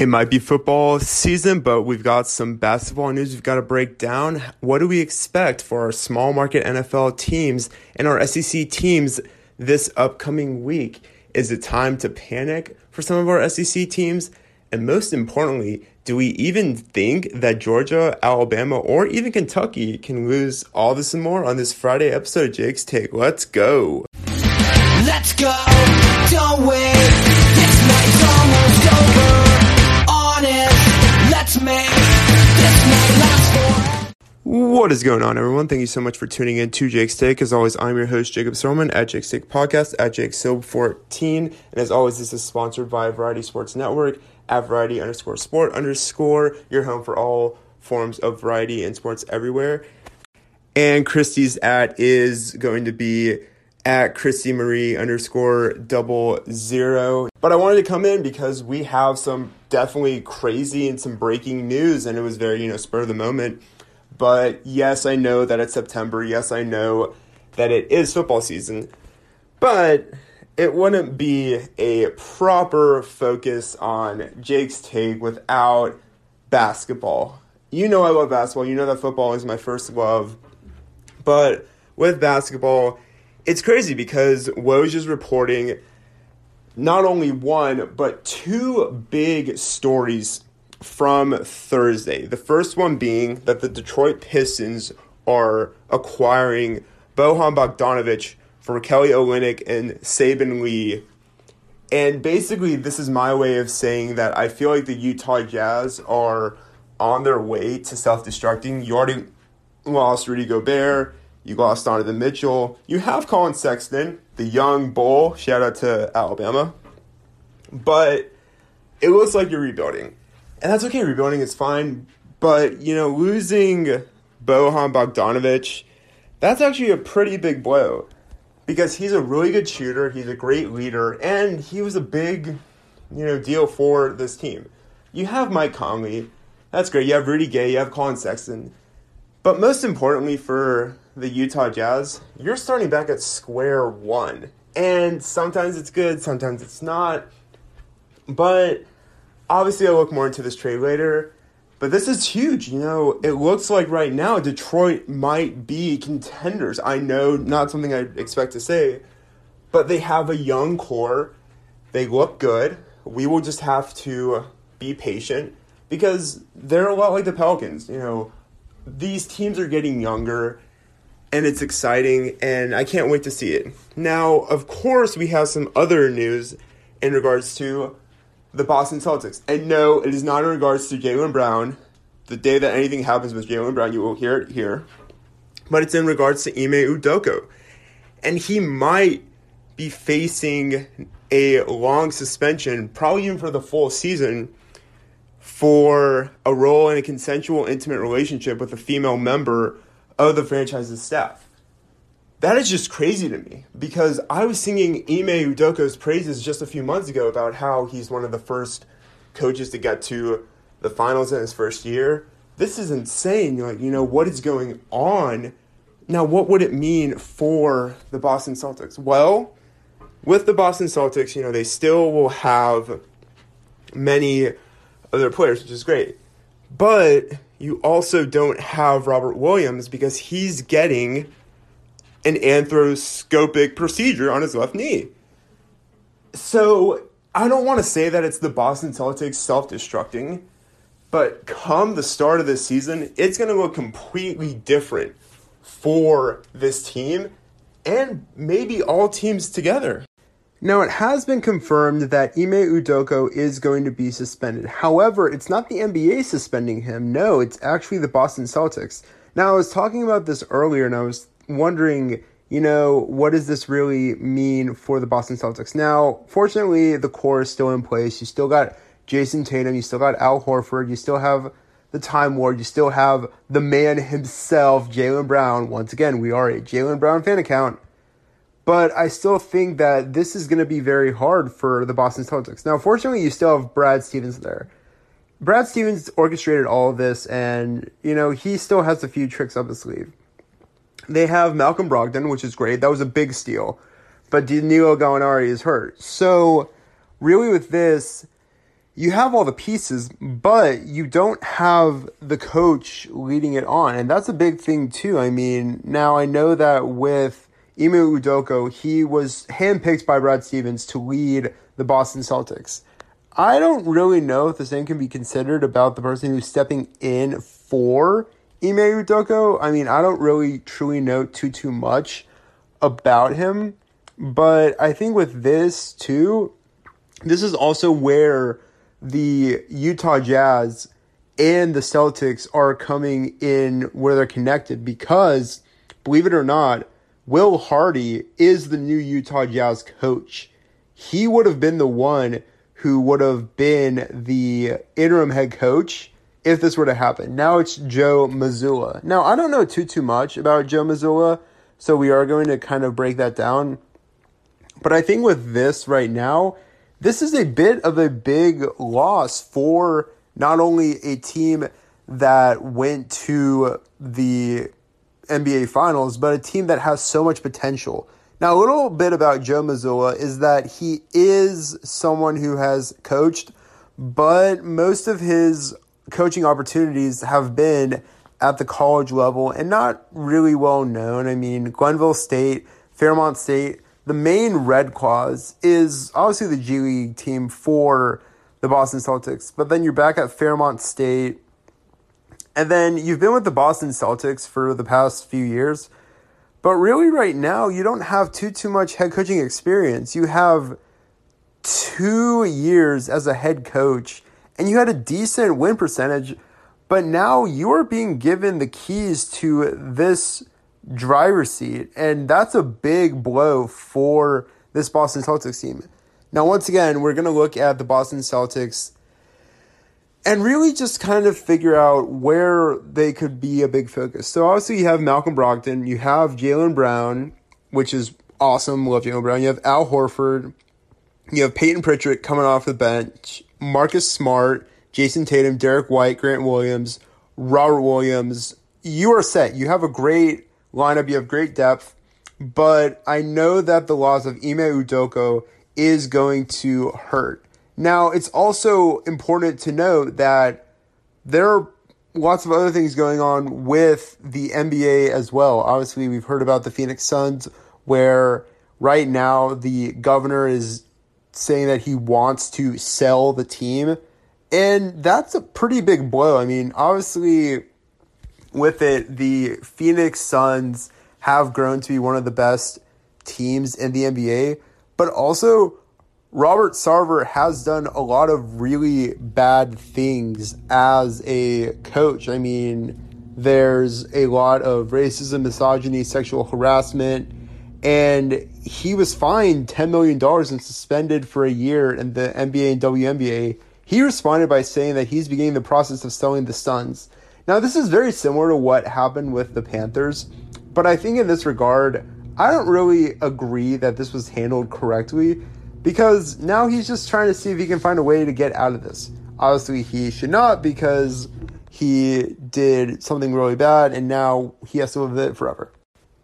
It might be football season, but we've got some basketball news we've got to break down. What do we expect for our small market NFL teams and our SEC teams this upcoming week? Is it time to panic for some of our SEC teams? And most importantly, do we even think that Georgia, Alabama, or even Kentucky can lose all this and more on this Friday episode of Jake's Take? Let's go. Let's go. Don't wait. What is going on, everyone? Thank you so much for tuning in to Jake's Take. As always, I'm your host, Jacob Silverman at Jake's Take Podcast at Jake Silb 14. And as always, this is sponsored by Variety Sports Network at Variety underscore sport underscore, your home for all forms of variety and sports everywhere. And Christie's at is going to be at Christy Marie underscore double zero. But I wanted to come in because we have some definitely crazy and some breaking news, and it was very, you know, spur of the moment. But yes, I know that it's September. Yes, I know that it is football season. But it wouldn't be a proper focus on Jake's take without basketball. You know I love basketball. You know that football is my first love. But with basketball, it's crazy because Woj is reporting not only one, but two big stories from Thursday. The first one being that the Detroit Pistons are acquiring Bojan Bogdanovic for Kelly Olynyk and Saben Lee. And basically, this is my way of saying that I feel like the Utah Jazz are on their way to self destructing. You already lost Rudy Gobert. You lost Donovan Mitchell. You have Collin Sexton, the young bull. Shout out to Alabama. But it looks like you're rebuilding. And that's okay. Rebuilding is fine. But, you know, losing Bojan Bogdanovic, that's actually a pretty big blow. Because he's a really good shooter, he's a great leader, and he was a big, you know, deal for this team. You have Mike Conley. That's great. You have Rudy Gay, you have Collin Sexton. But most importantly for the Utah Jazz, you're starting back at square one. And sometimes it's good, sometimes it's not. But obviously, I'll look more into this trade later. But this is huge. You know, it looks like right now Detroit might be contenders. I know not something I expect to say, but they have a young core. They look good. We will just have to be patient because they're a lot like the Pelicans. You know, these teams are getting younger and it's exciting and I can't wait to see it. Now, of course, we have some other news in regards to the Boston Celtics. And no, it is not in regards to Jaylen Brown. The day that anything happens with Jaylen Brown, you will hear it here. But it's in regards to Ime Udoka. And he might be facing a long suspension, probably even for the full season, for a role in a consensual intimate relationship with a female member of the franchise's staff. That is just crazy to me because I was singing Ime Udoka's praises just a few months ago about how he's one of the first coaches to get to the finals in his first year. This is insane. You're like, you know, what is going on? Now, what would it mean for the Boston Celtics? Well, with the Boston Celtics, you know, they still will have many of their players, which is great. But you also don't have Robert Williams because he's getting an arthroscopic procedure on his left knee. So I don't want to say that it's the Boston Celtics self destructing, but come the start of this season, it's going to look completely different for this team and maybe all teams together. Now, it has been confirmed that Ime Udoka is going to be suspended. However, it's not the NBA suspending him. No, it's actually the Boston Celtics. Now, I was talking about this earlier and I was wondering, you know, what does this really mean for the Boston Celtics? Now, fortunately, the core is still in place. You still got Jayson Tatum, you still got Al Horford, you still have the Time Lord, you still have the man himself, Jaylen Brown. Once again, we are a Jaylen Brown fan account. But I still think that this is going to be very hard for the Boston Celtics. Now, fortunately, you still have Brad Stevens there. Brad Stevens orchestrated all of this, and, you know, he still has a few tricks up his sleeve. They have Malcolm Brogdon, which is great. That was a big steal. But Danilo Gallinari is hurt. So, really, with this, you have all the pieces, but you don't have the coach leading it on. And that's a big thing, too. I mean, now I know that with Ime Udoka, he was handpicked by Brad Stevens to lead the Boston Celtics. I don't really know if the same can be considered about the person who's stepping in for Ime Udoka. I mean, I don't really truly know too too much about him, but I think with this too, this is also where the Utah Jazz and the Celtics are coming in where they're connected because, believe it or not, Will Hardy is the new Utah Jazz coach. He would have been the one who would have been the interim head coach if this were to happen. Now it's Joe Mazzulla. Now, I don't know too, too much about Joe Mazzulla, so we are going to kind of break that down. But I think with this right now, this is a bit of a big loss for not only a team that went to the NBA Finals, but a team that has so much potential. Now, a little bit about Joe Mazzulla is that he is someone who has coached, but most of his coaching opportunities have been at the college level and not really well known. I mean, Glenville State, Fairmont State, the Maine Red Claws is obviously the G League team for the Boston Celtics, but then you're back at Fairmont State, and then you've been with the Boston Celtics for the past few years. But really, right now, you don't have too too much head coaching experience. You have two years as a head coach, and you had a decent win percentage. But now you are being given the keys to this driver's seat, and that's a big blow for this Boston Celtics team. Now, once again, we're going to look at the Boston Celtics and really just kind of figure out where they could be a big focus. So, obviously, you have Malcolm Brogdon, you have Jaylen Brown, which is awesome. Love Jaylen Brown. You have Al Horford, you have Payton Pritchard coming off the bench, Marcus Smart, Jayson Tatum, Derrick White, Grant Williams, Robert Williams. You are set. You have a great lineup. You have great depth, but I know that the loss of Ime Udoka is going to hurt. Now, it's also important to note that there are lots of other things going on with the NBA as well. Obviously, we've heard about the Phoenix Suns, where right now the governor is saying that he wants to sell the team. And that's a pretty big blow. I mean, obviously, with it, the Phoenix Suns have grown to be one of the best teams in the NBA, but also Robert Sarver has done a lot of really bad things as a coach. I mean, there's a lot of racism, misogyny, sexual harassment, and he was fined $10 million and suspended for a year in the NBA and WNBA. He responded by saying that he's beginning the process of selling the Suns. Now, this is very similar to what happened with the Panthers, but I think in this regard, I don't really agree that this was handled correctly because now he's just trying to see if he can find a way to get out of this. Obviously, he should not because he did something really bad and now he has to live with it forever.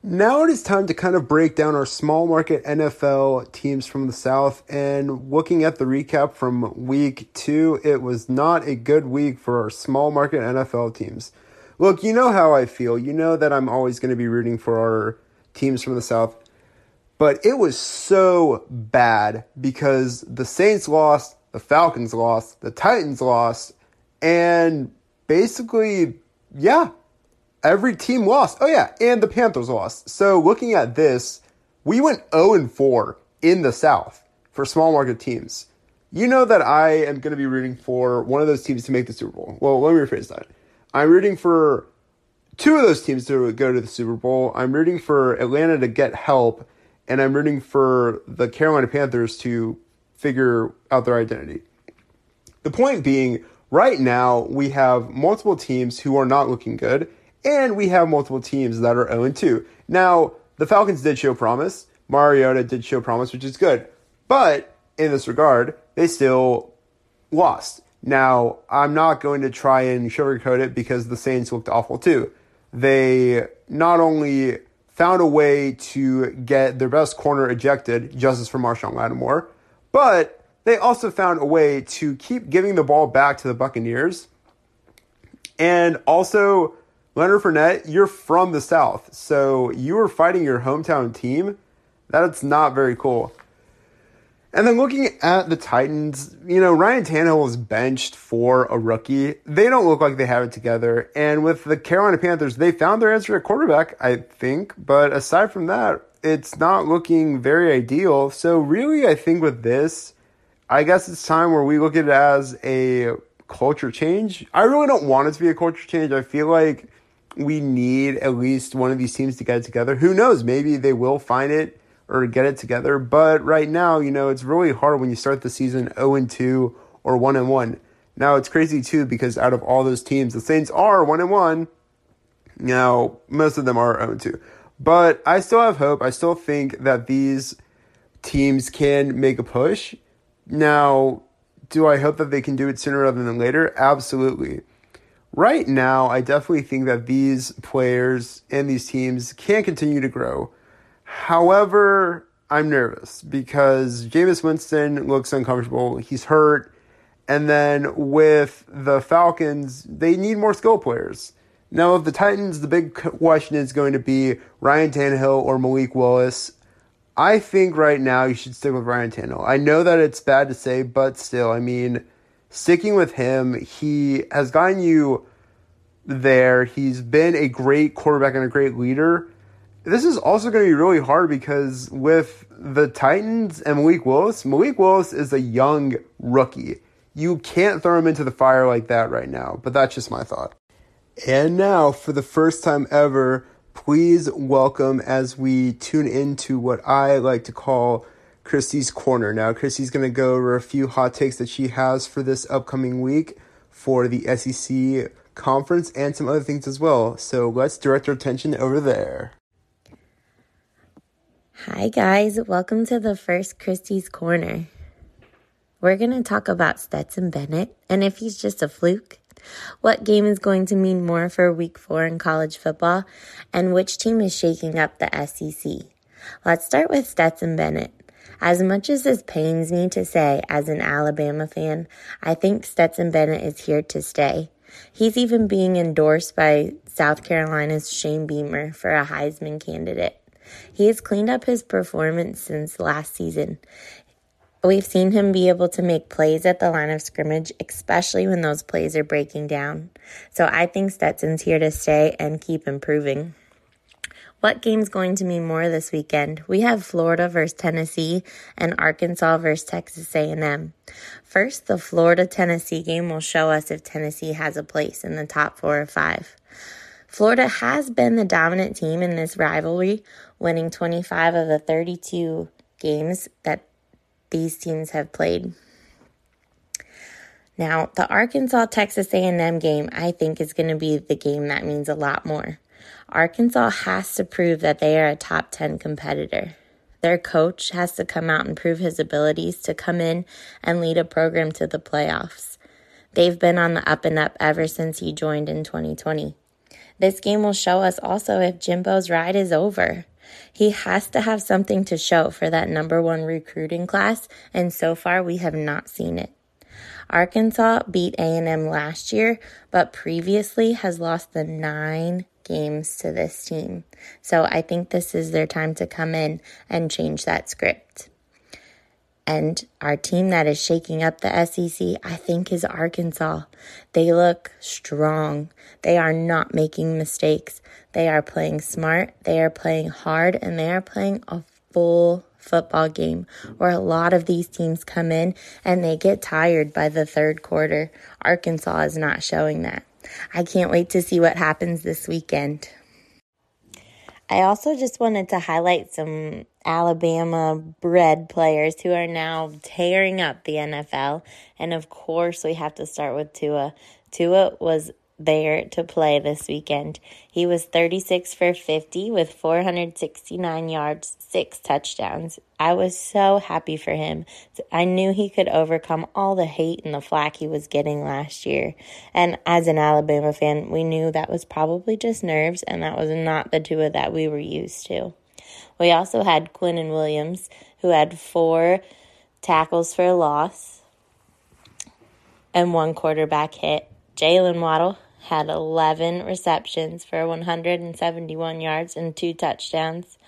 Now it is time to kind of break down our small market NFL teams from the South. And looking at the recap from week two, it was not a good week for our small market NFL teams. Look, you know how I feel. You know that I'm always going to be rooting for our teams from the South. But it was so bad because the Saints lost, the Falcons lost, the Titans lost, and basically, yeah, every team lost. Oh yeah, and the Panthers lost. So looking at this, we went 0 and 4 in the South for small market teams. You know that I am going to be rooting for one of those teams to make the Super Bowl. Well, let me rephrase that. I'm rooting for two of those teams to go to the Super Bowl. I'm rooting for Atlanta to get help, and I'm rooting for the Carolina Panthers to figure out their identity. The point being, right now, we have multiple teams who are not looking good and we have multiple teams that are 0 2. Now, the Falcons did show promise. Mariota did show promise, which is good. But in this regard, they still lost. Now, I'm not going to try and sugarcoat it because the Saints looked awful too. They not only found a way to get their best corner ejected, justice for Marshon Lattimore, but they also found a way to keep giving the ball back to the Buccaneers. And also, Leonard Fournette, you're from the South, so you were fighting your hometown team. That's not very cool. And then looking at the Titans, you know, Ryan Tannehill is benched for a rookie. They don't look like they have it together. And with the Carolina Panthers, they found their answer at quarterback, I think. But aside from that, it's not looking very ideal. So, really, I think with this, I guess it's time where we look at it as a culture change. I really don't want it to be a culture change. I feel like we need at least one of these teams to get it together. Who knows? Maybe they will find it or get it together. But right now, you know, it's really hard when you start the season 0 and 2 or 1 and 1. Now it's crazy too because out of all those teams, the Saints are 1 and 1. Now, most of them are 0 and 2. But I still have hope. I still think that these teams can make a push. Now, do I hope that they can do it sooner rather than later? Absolutely. Right now, I definitely think that these players and these teams can continue to grow. However, I'm nervous because Jameis Winston looks uncomfortable. He's hurt. And then with the Falcons, they need more skill players. Now, with the Titans, the big question is going to be Ryan Tannehill or Malik Willis. I think right now you should stick with Ryan Tannehill. I know that it's bad to say, but still, I mean, sticking with him, he has gotten you there. He's been a great quarterback and a great leader. This is also going to be really hard because with the Titans and Malik Willis, Malik Willis is a young rookie. You can't throw him into the fire like that right now, but that's just my thought. And now, for the first time ever, please welcome as we tune into what I like to call Christy's Corner. Now, Christy's going to go over a few hot takes that she has for this upcoming week for the SEC conference and some other things as well. So let's direct our attention over there. Hi, guys. Welcome to the first Christie's Corner. We're going to talk about Stetson Bennett and if he's just a fluke, what game is going to mean more for week four in college football, and which team is shaking up the SEC. Let's start with Stetson Bennett. As much as this pains me to say as an Alabama fan, I think Stetson Bennett is here to stay. He's even being endorsed by South Carolina's Shane Beamer for a Heisman candidate. He has cleaned up his performance since last season. We've seen him be able to make plays at the line of scrimmage, especially when those plays are breaking down. So I think Stetson's here to stay and keep improving. What game's going to mean more this weekend? We have Florida versus Tennessee and Arkansas versus Texas A&M. First, the Florida-Tennessee game will show us if Tennessee has a place in the top 4 or 5. Florida has been the dominant team in this rivalry, winning 25 of the 32 games that these teams have played. Now, the Arkansas Texas A&M game I think is going to be the game that means a lot more. Arkansas has to prove that they are a top 10 competitor. Their coach has to come out and prove his abilities to come in and lead a program to the playoffs. They've been on the up and up ever since he joined in 2020. This game will show us also if Jimbo's ride is over. He has to have something to show for that number one recruiting class, and so far we have not seen it. Arkansas beat A&M last year, but previously has lost the nine games to this team. So I think this is their time to come in and change that script. And our team that is shaking up the SEC, I think, is Arkansas. They look strong. They are not making mistakes. They are playing smart, they are playing hard, and they are playing a full football game where a lot of these teams come in and they get tired by the third quarter. Arkansas is not showing that. I can't wait to see what happens this weekend. I also just wanted to highlight some Alabama bred players who are now tearing up the NFL. And of course, we have to start with Tua. Tua was there to play this weekend. He was 36 for 50 with 469 yards, six touchdowns. I was so happy for him. I knew he could overcome all the hate and the flack he was getting last year. And as an Alabama fan, we knew that was probably just nerves and that was not the Tua that we were used to. We also had Quinnen Williams, who had four tackles for a loss, and one quarterback hit. Jaylen Waddle had 11 receptions for 171 yards and two touchdowns.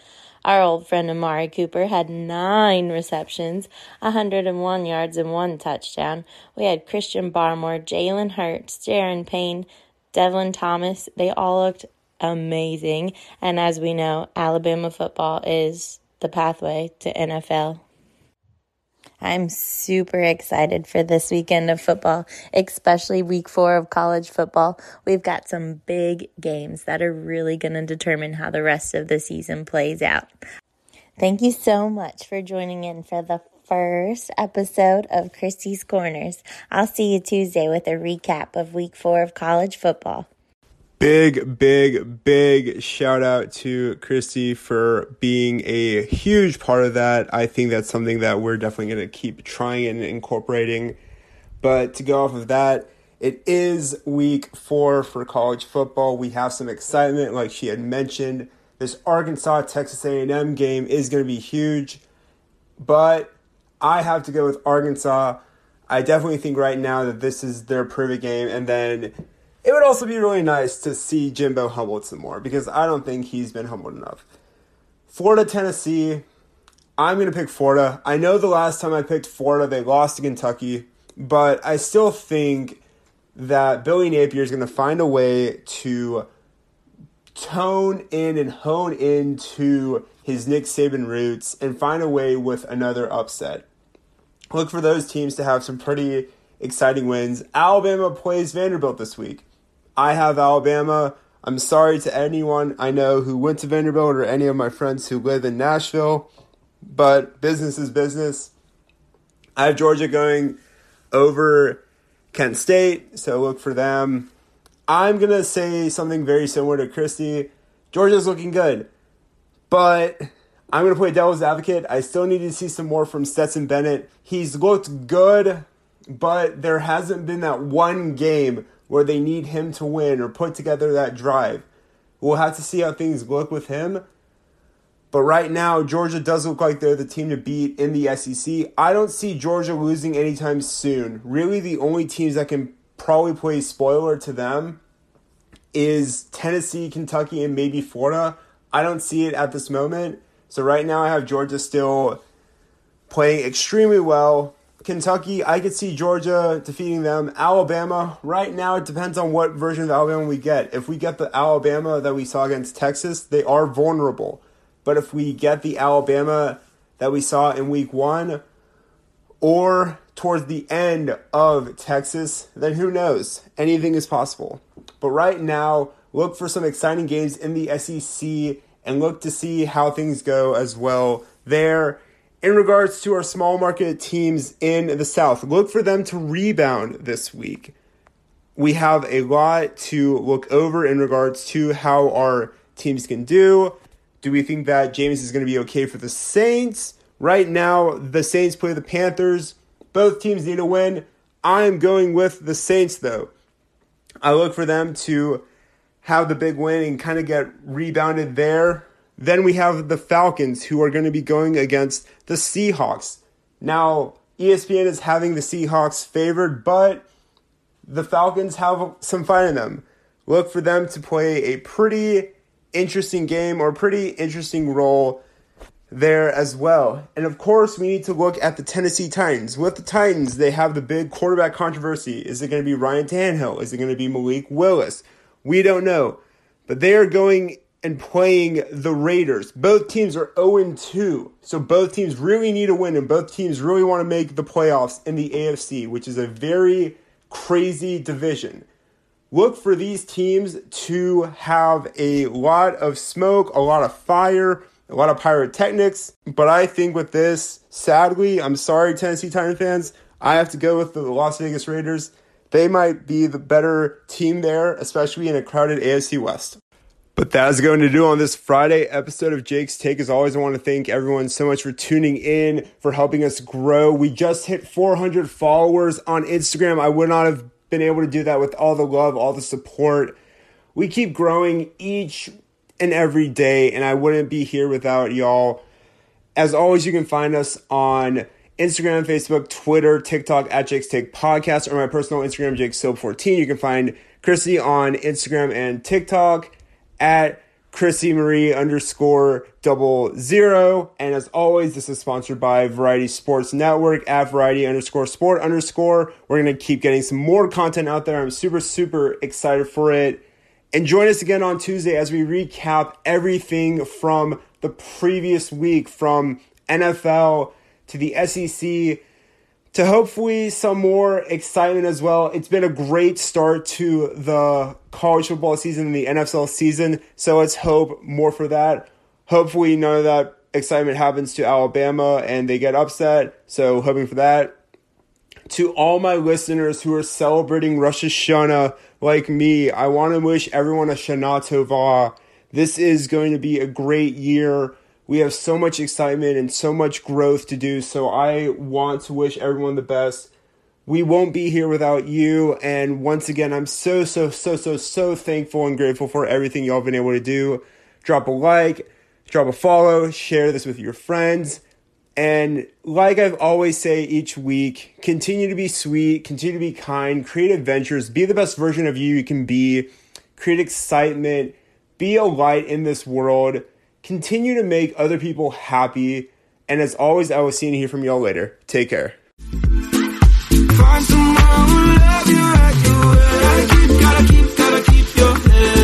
Our old friend Amari Cooper had nine receptions, 101 yards, and one touchdown. We had Christian Barmore, Jalen Hurts, Da'Ron Payne, Devlin Thomas. They all looked amazing. And as we know, Alabama football is the pathway to NFL. I'm super excited for this weekend of football, especially week four of college football. We've got some big games that are really going to determine how the rest of the season plays out. Thank you so much for joining in for the first episode of Christy's Corners. I'll see you Tuesday with a recap of week four of college football. Big, big, big shout out to Christy for being a huge part of that. I think that's something that we're definitely going to keep trying and incorporating. But to go off of that, it is week four for college football. We have some excitement, like she had mentioned. This Arkansas Texas A&M game is going to be huge, but I have to go with Arkansas. I definitely think right now that this is their perfect game, and then it would also be really nice to see Jimbo humbled some more because I don't think he's been humbled enough. Florida, Tennessee. I'm going to pick Florida. I know the last time I picked Florida, they lost to Kentucky, but I still think that Billy Napier is going to find a way to tone in and hone into his Nick Saban roots and find a way with another upset. Look for those teams to have some pretty exciting wins. Alabama plays Vanderbilt this week. I have Alabama. I'm sorry to anyone I know who went to Vanderbilt or any of my friends who live in Nashville, but business is business. I have Georgia going over Kent State, so look for them. I'm going to say something very similar to Christy. Georgia's looking good, but I'm going to play devil's advocate. I still need to see some more from Stetson Bennett. He's looked good, but there hasn't been that one game where they need him to win or put together that drive. We'll have to see how things look with him. But right now, Georgia does look like they're the team to beat in the SEC. I don't see Georgia losing anytime soon. Really, the only teams that can probably play spoiler to them is Tennessee, Kentucky, and maybe Florida. I don't see it at this moment. So right now, I have Georgia still playing extremely well. Kentucky, I could see Georgia defeating them. Alabama, right now, it depends on what version of Alabama we get. If we get the Alabama that we saw against Texas, they are vulnerable. But if we get the Alabama that we saw in week one or towards the end of Texas, then who knows? Anything is possible. But right now, look for some exciting games in the SEC and look to see how things go as well there in regards to our small market teams in the South, look for them to rebound this week. We have a lot to look over in regards to how our teams can do. Do we think that Jameis is going to be okay for the Saints? Right now, the Saints play the Panthers. Both teams need a win. I am going with the Saints, though. I look for them to have the big win and kind of get rebounded there then we have the Falcons who are going to be going against the Seahawks. Now, ESPN is having the Seahawks favored, but the Falcons have some fight in them. Look for them to play a pretty interesting game or pretty interesting role there as well. And of course, we need to look at the Tennessee Titans. With the Titans, they have the big quarterback controversy. Is it going to be Ryan Tannehill? Is it going to be Malik Willis? We don't know. But they are going and playing the Raiders. Both teams are 0 2. So both teams really need a win, and both teams really want to make the playoffs in the AFC, which is a very crazy division. Look for these teams to have a lot of smoke, a lot of fire, a lot of pyrotechnics. But I think with this, sadly, I'm sorry, Tennessee Titan fans, I have to go with the Las Vegas Raiders. They might be the better team there, especially in a crowded AFC West. But that is going to do on this Friday episode of Jake's Take. As always, I want to thank everyone so much for tuning in, for helping us grow. We just hit 400 followers on Instagram. I would not have been able to do that with all the love, all the support. We keep growing each and every day, and I wouldn't be here without y'all. As always, you can find us on Instagram, Facebook, Twitter, TikTok at Jake's Take Podcast, or my personal Instagram, Jake 14 You can find Chrissy on Instagram and TikTok at Chrissy Marie underscore double zero. And as always, this is sponsored by Variety Sports Network at Variety underscore sport underscore. We're going to keep getting some more content out there. I'm super, super excited for it. And join us again on Tuesday as we recap everything from the previous week from NFL to the SEC to hopefully some more excitement as well. It's been a great start to the college football season and the NFL season, so let's hope more for that. Hopefully, none of that excitement happens to Alabama and they get upset, so hoping for that. To all my listeners who are celebrating Rosh Hashanah like me, I want to wish everyone a Shana Tova. This is going to be a great year we have so much excitement and so much growth to do. So I want to wish everyone the best. We won't be here without you. And once again, I'm so, so, so, so, so thankful and grateful for everything y'all been able to do. Drop a like, drop a follow, share this with your friends. And like I've always say each week, continue to be sweet, continue to be kind, create adventures, be the best version of you you can be, create excitement, be a light in this world continue to make other people happy. And as always, I will see and hear from y'all later. Take care. Find someone who love you like you Gotta keep, gotta keep, gotta keep your head